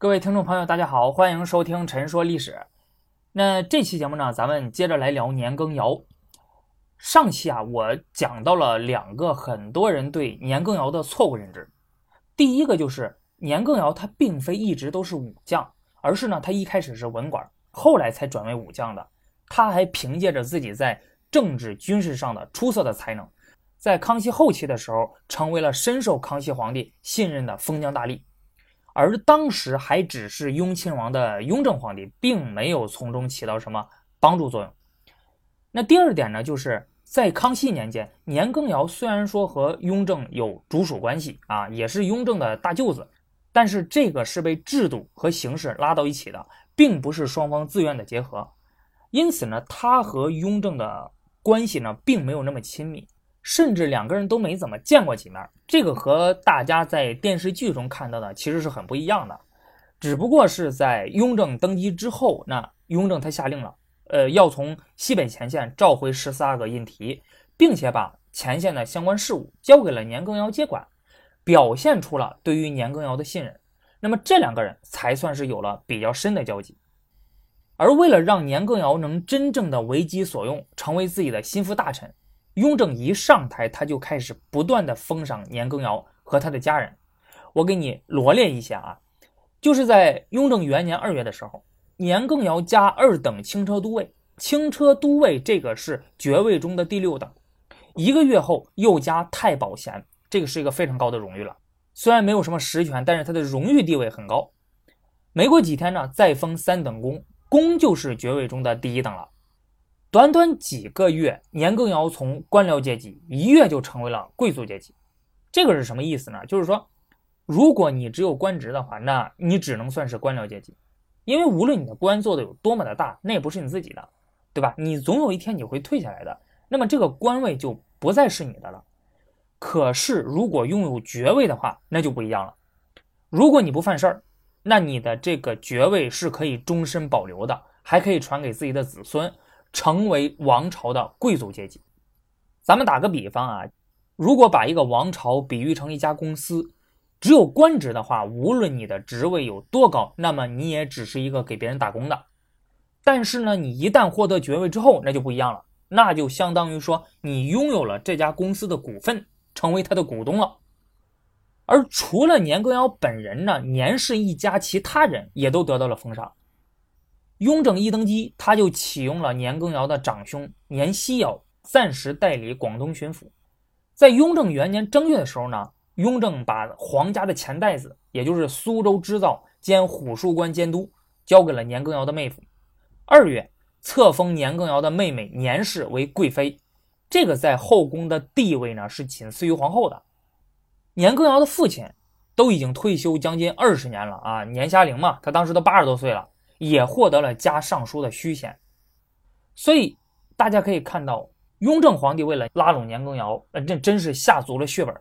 各位听众朋友，大家好，欢迎收听《陈说历史》。那这期节目呢，咱们接着来聊年羹尧。上期啊，我讲到了两个很多人对年羹尧的错误认知。第一个就是年羹尧他并非一直都是武将，而是呢，他一开始是文官，后来才转为武将的。他还凭借着自己在政治军事上的出色的才能，在康熙后期的时候，成为了深受康熙皇帝信任的封疆大吏。而当时还只是雍亲王的雍正皇帝，并没有从中起到什么帮助作用。那第二点呢，就是在康熙年间，年羹尧虽然说和雍正有主属关系啊，也是雍正的大舅子，但是这个是被制度和形式拉到一起的，并不是双方自愿的结合。因此呢，他和雍正的关系呢，并没有那么亲密。甚至两个人都没怎么见过几面，这个和大家在电视剧中看到的其实是很不一样的。只不过是在雍正登基之后，那雍正他下令了，呃，要从西北前线召回十四阿哥胤禔，并且把前线的相关事务交给了年羹尧接管，表现出了对于年羹尧的信任。那么这两个人才算是有了比较深的交集。而为了让年羹尧能真正的为己所用，成为自己的心腹大臣。雍正一上台，他就开始不断的封赏年羹尧和他的家人。我给你罗列一下啊，就是在雍正元年二月的时候，年羹尧加二等轻车都尉，轻车都尉这个是爵位中的第六等。一个月后又加太保衔，这个是一个非常高的荣誉了。虽然没有什么实权，但是他的荣誉地位很高。没过几天呢，再封三等功，功就是爵位中的第一等了。短短几个月，年羹尧从官僚阶级一跃就成为了贵族阶级。这个是什么意思呢？就是说，如果你只有官职的话，那你只能算是官僚阶级，因为无论你的官做的有多么的大，那也不是你自己的，对吧？你总有一天你会退下来的，那么这个官位就不再是你的了。可是，如果拥有爵位的话，那就不一样了。如果你不犯事儿，那你的这个爵位是可以终身保留的，还可以传给自己的子孙。成为王朝的贵族阶级。咱们打个比方啊，如果把一个王朝比喻成一家公司，只有官职的话，无论你的职位有多高，那么你也只是一个给别人打工的。但是呢，你一旦获得爵位之后，那就不一样了，那就相当于说你拥有了这家公司的股份，成为他的股东了。而除了年羹尧本人呢，年氏一家其他人也都得到了封赏。雍正一登基，他就启用了年羹尧的长兄年希尧暂时代理广东巡抚。在雍正元年正月的时候呢，雍正把皇家的钱袋子，也就是苏州织造兼虎树关监督，交给了年羹尧的妹夫。二月，册封年羹尧的妹妹年氏为贵妃，这个在后宫的地位呢是仅次于皇后的。年羹尧的父亲都已经退休将近二十年了啊，年虾龄嘛，他当时都八十多岁了。也获得了加尚书的虚衔，所以大家可以看到，雍正皇帝为了拉拢年羹尧，呃，这真是下足了血本。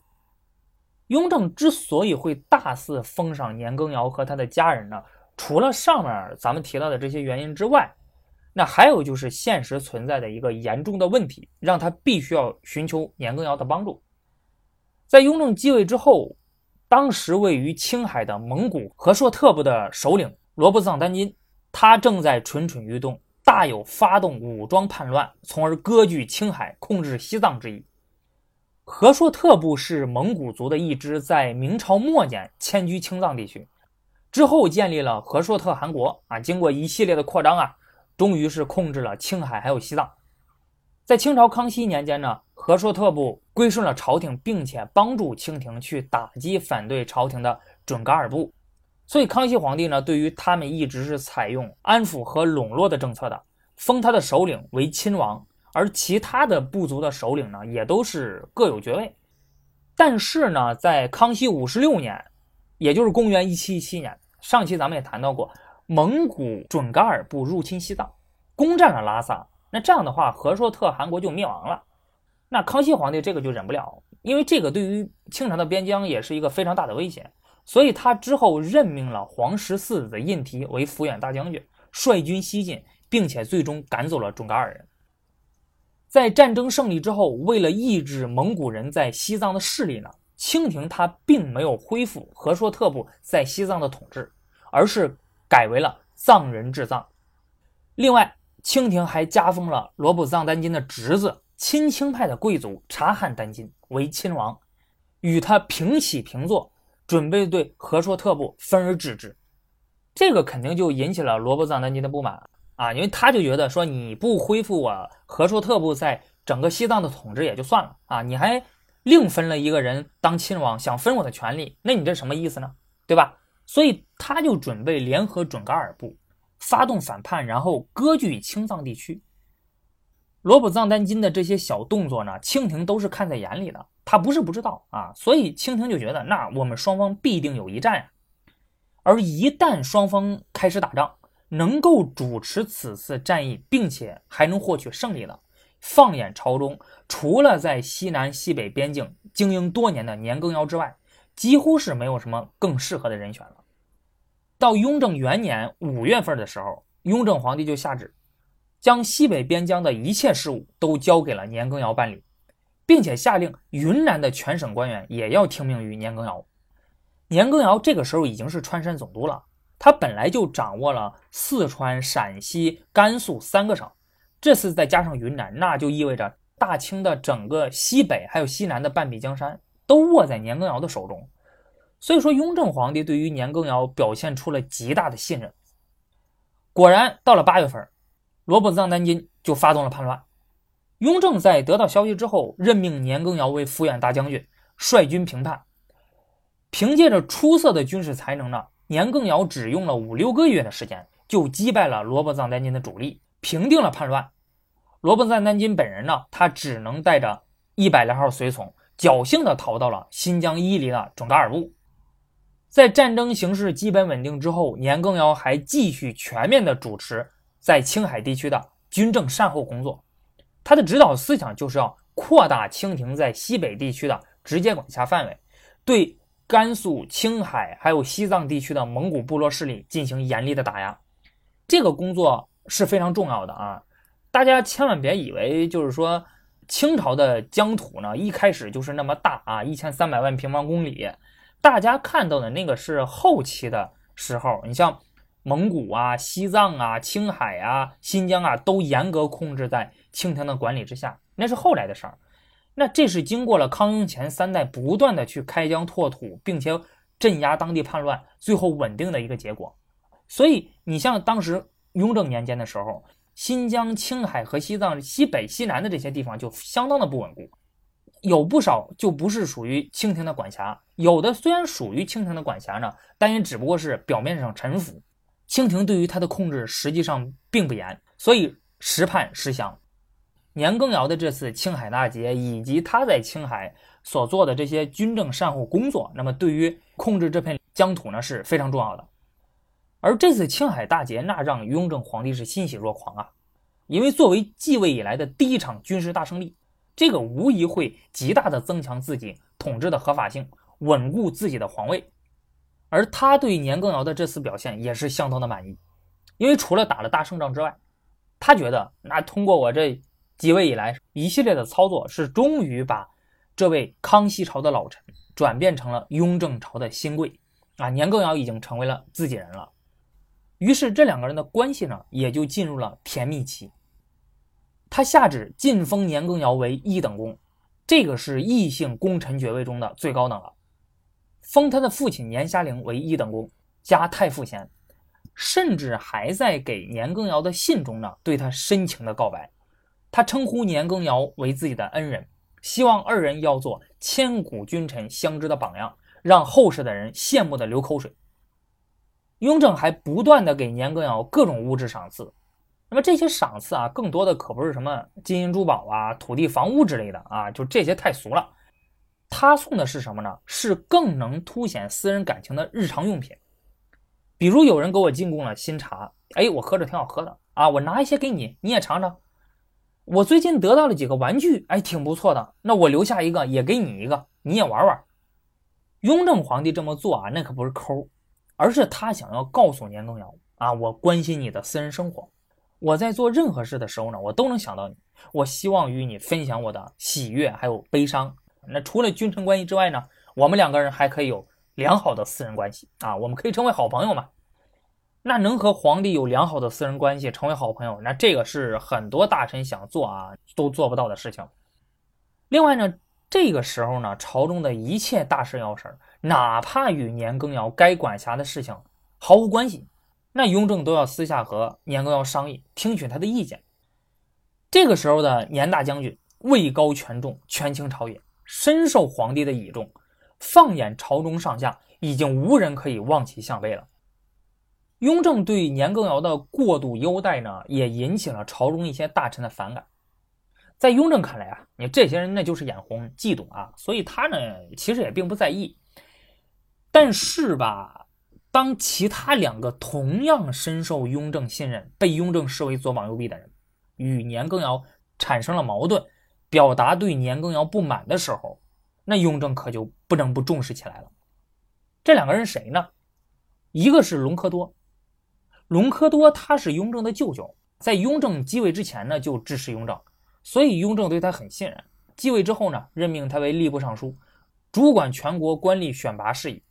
雍正之所以会大肆封赏年羹尧和他的家人呢，除了上面咱们提到的这些原因之外，那还有就是现实存在的一个严重的问题，让他必须要寻求年羹尧的帮助。在雍正继位之后，当时位于青海的蒙古和硕特部的首领罗卜藏丹津。他正在蠢蠢欲动，大有发动武装叛乱，从而割据青海、控制西藏之意。和硕特部是蒙古族的一支，在明朝末年迁居青藏地区，之后建立了和硕特汗国。啊，经过一系列的扩张啊，终于是控制了青海还有西藏。在清朝康熙年间呢，和硕特部归顺了朝廷，并且帮助清廷去打击反对朝廷的准噶尔部。所以康熙皇帝呢，对于他们一直是采用安抚和笼络的政策的，封他的首领为亲王，而其他的部族的首领呢，也都是各有爵位。但是呢，在康熙五十六年，也就是公元一七一七年，上期咱们也谈到过，蒙古准噶尔部入侵西藏，攻占了拉萨，那这样的话，和硕特汗国就灭亡了。那康熙皇帝这个就忍不了，因为这个对于清朝的边疆也是一个非常大的威胁。所以他之后任命了皇十四子胤禔为抚远大将军，率军西进，并且最终赶走了准噶尔人。在战争胜利之后，为了抑制蒙古人在西藏的势力呢，清廷他并没有恢复和硕特部在西藏的统治，而是改为了藏人治藏。另外，清廷还加封了罗卜藏丹津的侄子亲清派的贵族察罕丹津为亲王，与他平起平坐，准备对和硕特部分而治之。这个肯定就引起了罗卜藏丹津的不满啊，因为他就觉得说你不恢复我和硕特部在整个西藏的统治也就算了啊，你还另分了一个人当亲王，想分我的权利，那你这什么意思呢？对吧？所以他就准备联合准噶尔部。发动反叛，然后割据青藏地区。罗卜藏丹津的这些小动作呢，清廷都是看在眼里的，他不是不知道啊。所以清廷就觉得，那我们双方必定有一战呀。而一旦双方开始打仗，能够主持此次战役，并且还能获取胜利的，放眼朝中，除了在西南西北边境经营多年的年羹尧之外，几乎是没有什么更适合的人选了。到雍正元年五月份的时候，雍正皇帝就下旨，将西北边疆的一切事务都交给了年羹尧办理，并且下令云南的全省官员也要听命于年羹尧。年羹尧这个时候已经是川山总督了，他本来就掌握了四川、陕西、甘肃三个省，这次再加上云南，那就意味着大清的整个西北还有西南的半壁江山都握在年羹尧的手中。所以说，雍正皇帝对于年羹尧表现出了极大的信任。果然，到了八月份，罗卜藏丹津就发动了叛乱。雍正在得到消息之后，任命年羹尧为抚远大将军，率军平叛。凭借着出色的军事才能呢，年羹尧只用了五六个月的时间，就击败了罗卜藏丹津的主力，平定了叛乱。罗卜藏丹津本人呢，他只能带着一百来号随从，侥幸的逃到了新疆伊犁的准噶尔部。在战争形势基本稳定之后，年羹尧还继续全面的主持在青海地区的军政善后工作。他的指导思想就是要扩大清廷在西北地区的直接管辖范围，对甘肃、青海还有西藏地区的蒙古部落势力进行严厉的打压。这个工作是非常重要的啊！大家千万别以为就是说清朝的疆土呢一开始就是那么大啊，一千三百万平方公里。大家看到的那个是后期的时候，你像蒙古啊、西藏啊、青海啊、新疆啊，都严格控制在清廷的管理之下，那是后来的事儿。那这是经过了康雍乾三代不断的去开疆拓土，并且镇压当地叛乱，最后稳定的一个结果。所以你像当时雍正年间的时候，新疆、青海和西藏西北、西南的这些地方就相当的不稳固。有不少就不是属于清廷的管辖，有的虽然属于清廷的管辖呢，但也只不过是表面上臣服。清廷对于他的控制实际上并不严，所以时叛时降。年羹尧的这次青海大捷，以及他在青海所做的这些军政善后工作，那么对于控制这片疆土呢是非常重要的。而这次青海大捷，那让雍正皇帝是欣喜若狂啊，因为作为继位以来的第一场军事大胜利。这个无疑会极大的增强自己统治的合法性，稳固自己的皇位。而他对年羹尧的这次表现也是相当的满意，因为除了打了大胜仗之外，他觉得那通过我这继位以来一系列的操作，是终于把这位康熙朝的老臣转变成了雍正朝的新贵啊，年羹尧已经成为了自己人了。于是这两个人的关系呢，也就进入了甜蜜期。他下旨晋封年羹尧为一等公，这个是异姓功臣爵位中的最高等了。封他的父亲年虾龄为一等公，加太傅衔，甚至还在给年羹尧的信中呢，对他深情的告白。他称呼年羹尧为自己的恩人，希望二人要做千古君臣相知的榜样，让后世的人羡慕的流口水。雍正还不断的给年羹尧各种物质赏赐。那么这些赏赐啊，更多的可不是什么金银珠宝啊、土地房屋之类的啊，就这些太俗了。他送的是什么呢？是更能凸显私人感情的日常用品。比如有人给我进贡了新茶，哎，我喝着挺好喝的啊，我拿一些给你，你也尝尝。我最近得到了几个玩具，哎，挺不错的，那我留下一个也给你一个，你也玩玩。雍正皇帝这么做啊，那可不是抠，而是他想要告诉年羹尧啊，我关心你的私人生活。我在做任何事的时候呢，我都能想到你。我希望与你分享我的喜悦还有悲伤。那除了君臣关系之外呢，我们两个人还可以有良好的私人关系啊，我们可以成为好朋友嘛。那能和皇帝有良好的私人关系，成为好朋友，那这个是很多大臣想做啊都做不到的事情。另外呢，这个时候呢，朝中的一切大事要事，哪怕与年羹尧该管辖的事情毫无关系，那雍正都要私下和年羹尧商议，听取他的意见。这个时候的年大将军位高权重，权倾朝野，深受皇帝的倚重。放眼朝中上下，已经无人可以望其项背了。雍正对年羹尧的过度优待呢，也引起了朝中一些大臣的反感。在雍正看来啊，你这些人那就是眼红、嫉妒啊，所以他呢其实也并不在意。但是吧，当其他两个同样深受雍正信任、被雍正视为左膀右臂的人与年羹尧产生了矛盾，表达对年羹尧不满的时候，那雍正可就不能不重视起来了。这两个人谁呢？一个是隆科多。隆科多他是雍正的舅舅，在雍正继位之前呢就支持雍正，所以雍正对他很信任。继位之后呢，任命他为吏部尚书，主管全国官吏选拔事宜。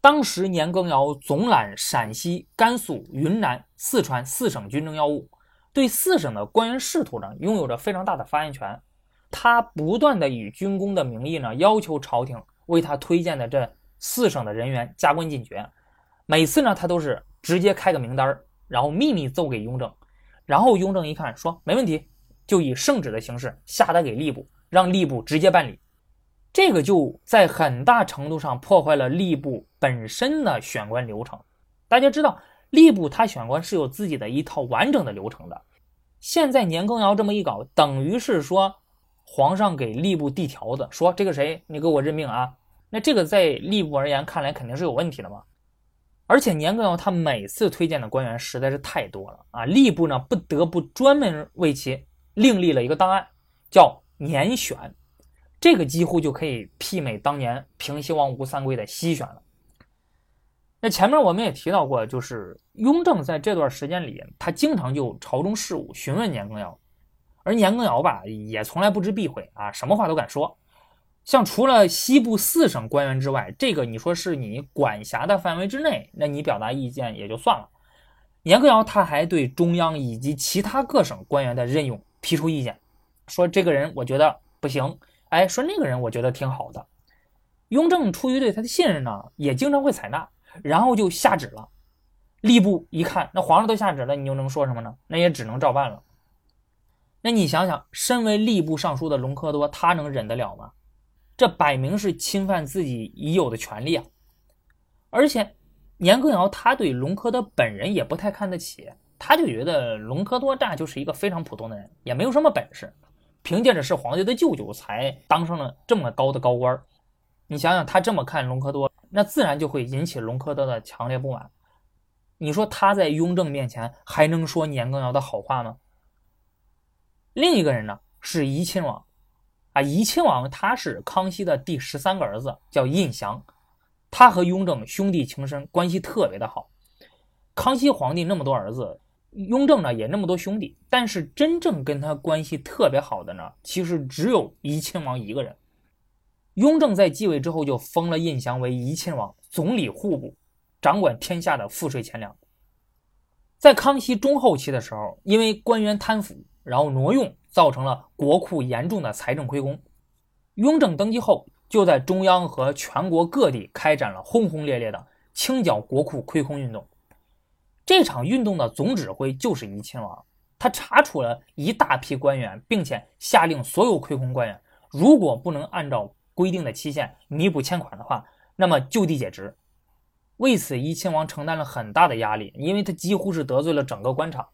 当时年羹尧总揽陕西、甘肃、云南、四川四省军政要务，对四省的官员仕途呢拥有着非常大的发言权。他不断的以军功的名义呢要求朝廷为他推荐的这四省的人员加官进爵，每次呢他都是。直接开个名单然后秘密奏给雍正，然后雍正一看说没问题，就以圣旨的形式下达给吏部，让吏部直接办理。这个就在很大程度上破坏了吏部本身的选官流程。大家知道，吏部他选官是有自己的一套完整的流程的。现在年羹尧这么一搞，等于是说皇上给吏部递条子，说这个谁你给我任命啊？那这个在吏部而言看来肯定是有问题的嘛。而且年羹尧他每次推荐的官员实在是太多了啊，吏部呢不得不专门为其另立了一个档案，叫年选，这个几乎就可以媲美当年平西王吴三桂的西选了。那前面我们也提到过，就是雍正在这段时间里，他经常就朝中事务询问年羹尧，而年羹尧吧也从来不知避讳啊，什么话都敢说。像除了西部四省官员之外，这个你说是你管辖的范围之内，那你表达意见也就算了。年羹尧他还对中央以及其他各省官员的任用提出意见，说这个人我觉得不行，哎，说那个人我觉得挺好的。雍正出于对他的信任呢，也经常会采纳，然后就下旨了。吏部一看，那皇上都下旨了，你又能说什么呢？那也只能照办了。那你想想，身为吏部尚书的隆科多，他能忍得了吗？这摆明是侵犯自己已有的权利啊！而且年羹尧他对隆科多本人也不太看得起，他就觉得隆科多这就是一个非常普通的人，也没有什么本事，凭借着是皇帝的舅舅才当上了这么高的高官。你想想，他这么看隆科多，那自然就会引起隆科多的强烈不满。你说他在雍正面前还能说年羹尧的好话吗？另一个人呢，是怡亲王。啊，怡亲王他是康熙的第十三个儿子，叫胤祥。他和雍正兄弟情深，关系特别的好。康熙皇帝那么多儿子，雍正呢也那么多兄弟，但是真正跟他关系特别好的呢，其实只有怡亲王一个人。雍正在继位之后，就封了胤祥为怡亲王，总理户部，掌管天下的赋税钱粮。在康熙中后期的时候，因为官员贪腐，然后挪用。造成了国库严重的财政亏空。雍正登基后，就在中央和全国各地开展了轰轰烈烈的清剿国库亏空运动。这场运动的总指挥就是怡亲王，他查处了一大批官员，并且下令所有亏空官员，如果不能按照规定的期限弥补欠款的话，那么就地解职。为此，怡亲王承担了很大的压力，因为他几乎是得罪了整个官场。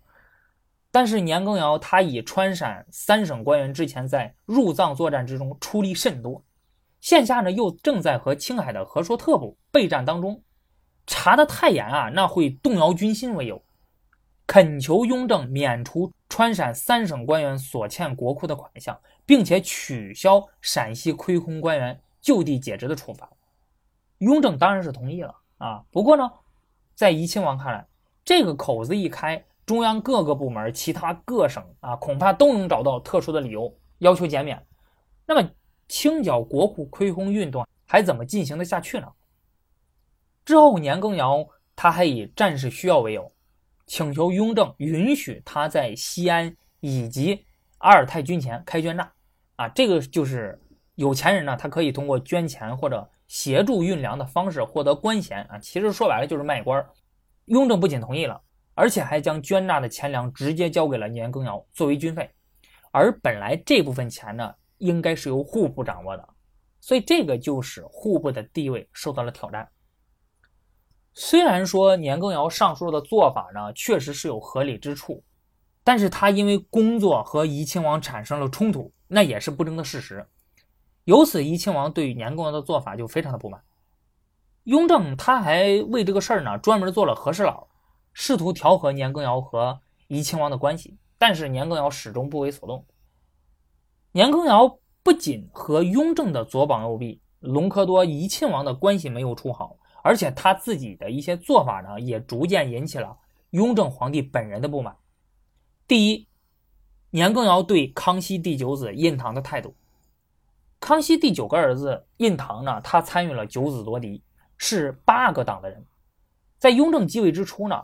但是年羹尧他以川陕三省官员之前在入藏作战之中出力甚多，现下呢又正在和青海的和硕特部备战当中，查得太严啊，那会动摇军心为由，恳求雍正免除川陕三省官员所欠国库的款项，并且取消陕西亏空官员就地解职的处罚。雍正当然是同意了啊，不过呢，在怡亲王看来，这个口子一开。中央各个部门、其他各省啊，恐怕都能找到特殊的理由要求减免。那么，清剿国库亏空运动还怎么进行得下去呢？之后，年羹尧他还以战事需要为由，请求雍正允许他在西安以及阿尔泰军前开捐纳。啊，这个就是有钱人呢，他可以通过捐钱或者协助运粮的方式获得官衔啊。其实说白了就是卖官。雍正不仅同意了，而且还将捐纳的钱粮直接交给了年羹尧作为军费。而本来这部分钱呢，应该是由户部掌握的，所以这个就使户部的地位受到了挑战。虽然说年羹尧上述的做法呢，确实是有合理之处，但是他因为工作和怡亲王产生了冲突。那也是不争的事实，由此怡亲王对于年羹尧的做法就非常的不满。雍正他还为这个事儿呢专门做了和事佬，试图调和年羹尧和怡亲王的关系，但是年羹尧始终不为所动。年羹尧不仅和雍正的左膀右臂隆科多、怡亲王的关系没有处好，而且他自己的一些做法呢也逐渐引起了雍正皇帝本人的不满。第一。年羹尧对康熙第九子胤堂的态度。康熙第九个儿子胤堂呢，他参与了九子夺嫡，是八个党的人。在雍正继位之初呢，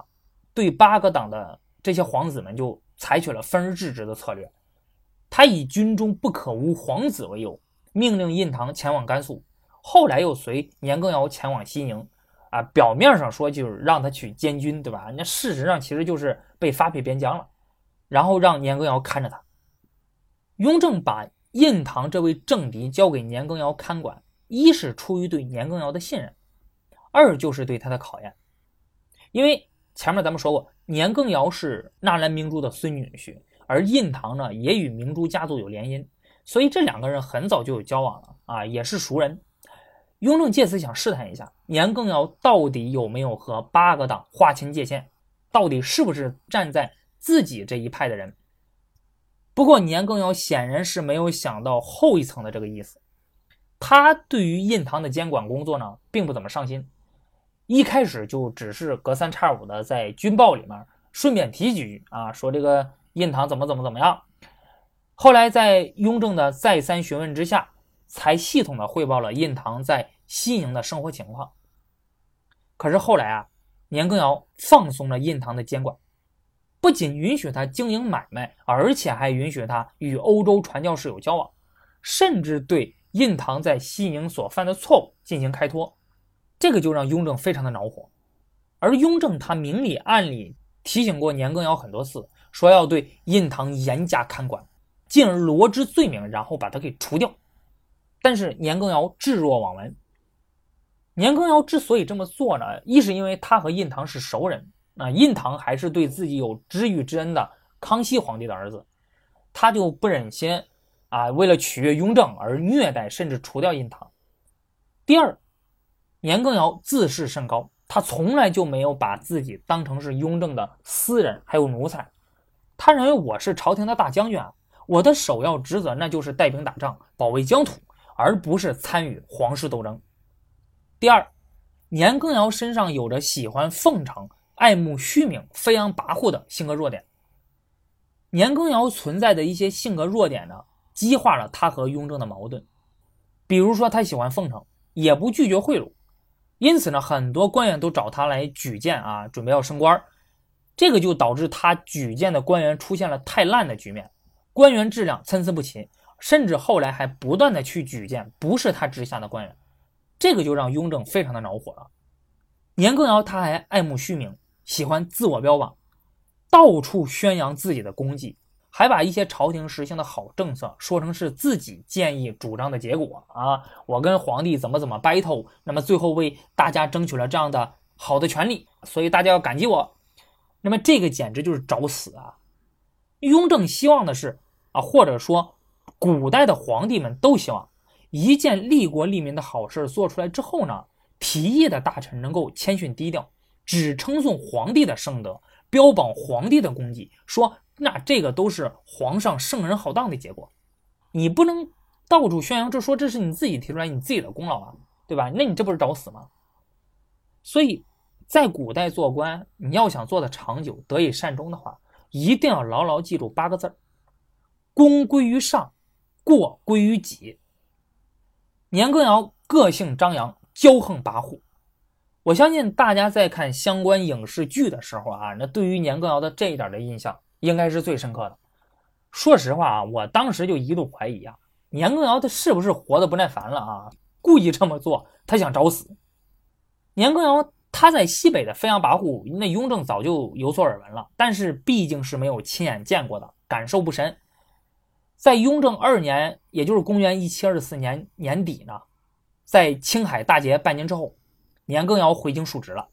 对八个党的这些皇子们就采取了分而治之的策略。他以军中不可无皇子为由，命令胤堂前往甘肃，后来又随年羹尧前往西宁。啊，表面上说就是让他去监军，对吧？那事实上其实就是被发配边疆了。然后让年羹尧看着他。雍正把胤堂这位政敌交给年羹尧看管，一是出于对年羹尧的信任，二就是对他的考验。因为前面咱们说过，年羹尧是纳兰明珠的孙女婿，而胤堂呢也与明珠家族有联姻，所以这两个人很早就有交往了啊，也是熟人。雍正借此想试探一下年羹尧到底有没有和八个党划清界限，到底是不是站在。自己这一派的人，不过年羹尧显然是没有想到后一层的这个意思。他对于印堂的监管工作呢，并不怎么上心。一开始就只是隔三差五的在军报里面顺便提几句啊，说这个印堂怎么怎么怎么样。后来在雍正的再三询问之下，才系统的汇报了印堂在西宁的生活情况。可是后来啊，年羹尧放松了印堂的监管。不仅允许他经营买卖，而且还允许他与欧洲传教士有交往，甚至对印堂在西宁所犯的错误进行开脱。这个就让雍正非常的恼火。而雍正他明里暗里提醒过年羹尧很多次，说要对印堂严加看管，进而罗织罪名，然后把他给除掉。但是年羹尧置若罔闻。年羹尧之所以这么做呢，一是因为他和胤堂是熟人。那胤堂还是对自己有知遇之恩的康熙皇帝的儿子，他就不忍心啊，为了取悦雍正而虐待甚至除掉胤堂。第二，年羹尧自视甚高，他从来就没有把自己当成是雍正的私人还有奴才，他认为我是朝廷的大将军啊，我的首要职责那就是带兵打仗，保卫疆土，而不是参与皇室斗争。第二，年羹尧身上有着喜欢奉承。爱慕虚名、飞扬跋扈的性格弱点，年羹尧存在的一些性格弱点呢，激化了他和雍正的矛盾。比如说，他喜欢奉承，也不拒绝贿赂，因此呢，很多官员都找他来举荐啊，准备要升官这个就导致他举荐的官员出现了太烂的局面，官员质量参差不齐，甚至后来还不断的去举荐不是他直辖的官员，这个就让雍正非常的恼火了。年羹尧他还爱慕虚名。喜欢自我标榜，到处宣扬自己的功绩，还把一些朝廷实行的好政策说成是自己建议主张的结果啊！我跟皇帝怎么怎么 battle，那么最后为大家争取了这样的好的权利，所以大家要感激我。那么这个简直就是找死啊！雍正希望的是啊，或者说古代的皇帝们都希望一件利国利民的好事做出来之后呢，提议的大臣能够谦逊低调。只称颂皇帝的圣德，标榜皇帝的功绩，说那这个都是皇上圣人浩荡的结果，你不能到处宣扬，这说这是你自己提出来你自己的功劳啊，对吧？那你这不是找死吗？所以在古代做官，你要想做的长久、得以善终的话，一定要牢牢记住八个字儿：功归于上，过归于己。年羹尧个性张扬，骄横跋扈。我相信大家在看相关影视剧的时候啊，那对于年羹尧的这一点的印象应该是最深刻的。说实话啊，我当时就一度怀疑啊，年羹尧他是不是活得不耐烦了啊，故意这么做，他想找死。年羹尧他在西北的飞扬跋扈，那雍正早就有所耳闻了，但是毕竟是没有亲眼见过的，感受不深。在雍正二年，也就是公元一七二四年年底呢，在青海大捷半年之后。年羹尧回京述职了，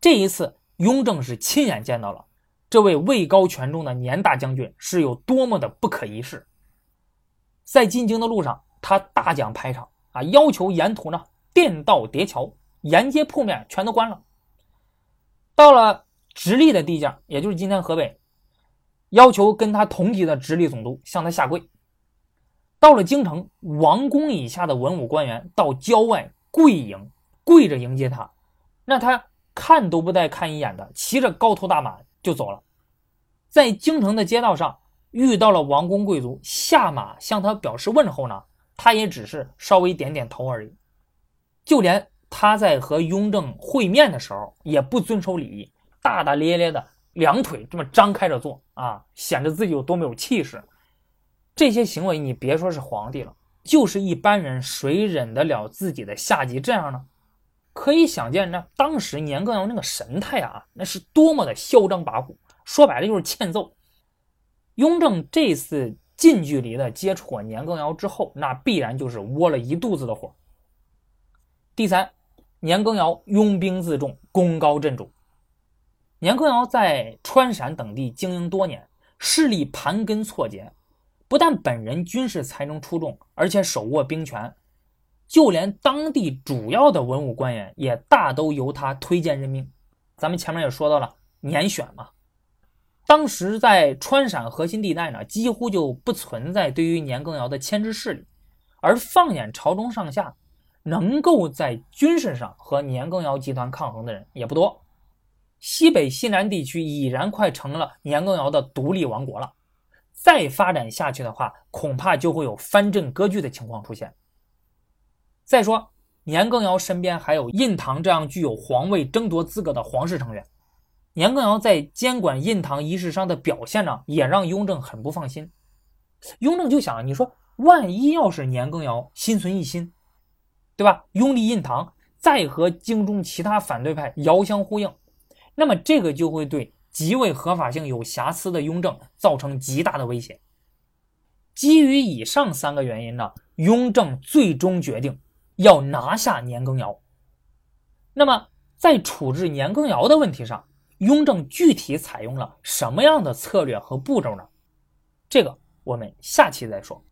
这一次雍正是亲眼见到了这位位高权重的年大将军是有多么的不可一世。在进京的路上，他大讲排场啊，要求沿途呢电道叠桥、沿街铺面全都关了。到了直隶的地界，也就是今天河北，要求跟他同级的直隶总督向他下跪。到了京城，王公以下的文武官员到郊外跪迎。跪着迎接他，那他看都不带看一眼的，骑着高头大马就走了。在京城的街道上遇到了王公贵族，下马向他表示问候呢，他也只是稍微点点头而已。就连他在和雍正会面的时候，也不遵守礼仪，大大咧咧的两腿这么张开着坐啊，显得自己有多么有气势。这些行为，你别说是皇帝了，就是一般人，谁忍得了自己的下级这样呢？可以想见，那当时年羹尧那个神态啊，那是多么的嚣张跋扈，说白了就是欠揍。雍正这次近距离的接触过年羹尧之后，那必然就是窝了一肚子的火。第三，年羹尧拥兵自重，功高震主。年羹尧在川陕等地经营多年，势力盘根错节，不但本人军事才能出众，而且手握兵权。就连当地主要的文武官员也大都由他推荐任命。咱们前面也说到了年选嘛，当时在川陕核心地带呢，几乎就不存在对于年羹尧的牵制势力。而放眼朝中上下，能够在军事上和年羹尧集团抗衡的人也不多。西北西南地区已然快成了年羹尧的独立王国了，再发展下去的话，恐怕就会有藩镇割据的情况出现。再说，年羹尧身边还有印堂这样具有皇位争夺资格的皇室成员，年羹尧在监管印堂仪式上的表现呢，也让雍正很不放心。雍正就想，你说万一要是年羹尧心存异心，对吧？拥立印堂，再和京中其他反对派遥相呼应，那么这个就会对极为合法性有瑕疵的雍正造成极大的威胁。基于以上三个原因呢，雍正最终决定。要拿下年羹尧，那么在处置年羹尧的问题上，雍正具体采用了什么样的策略和步骤呢？这个我们下期再说。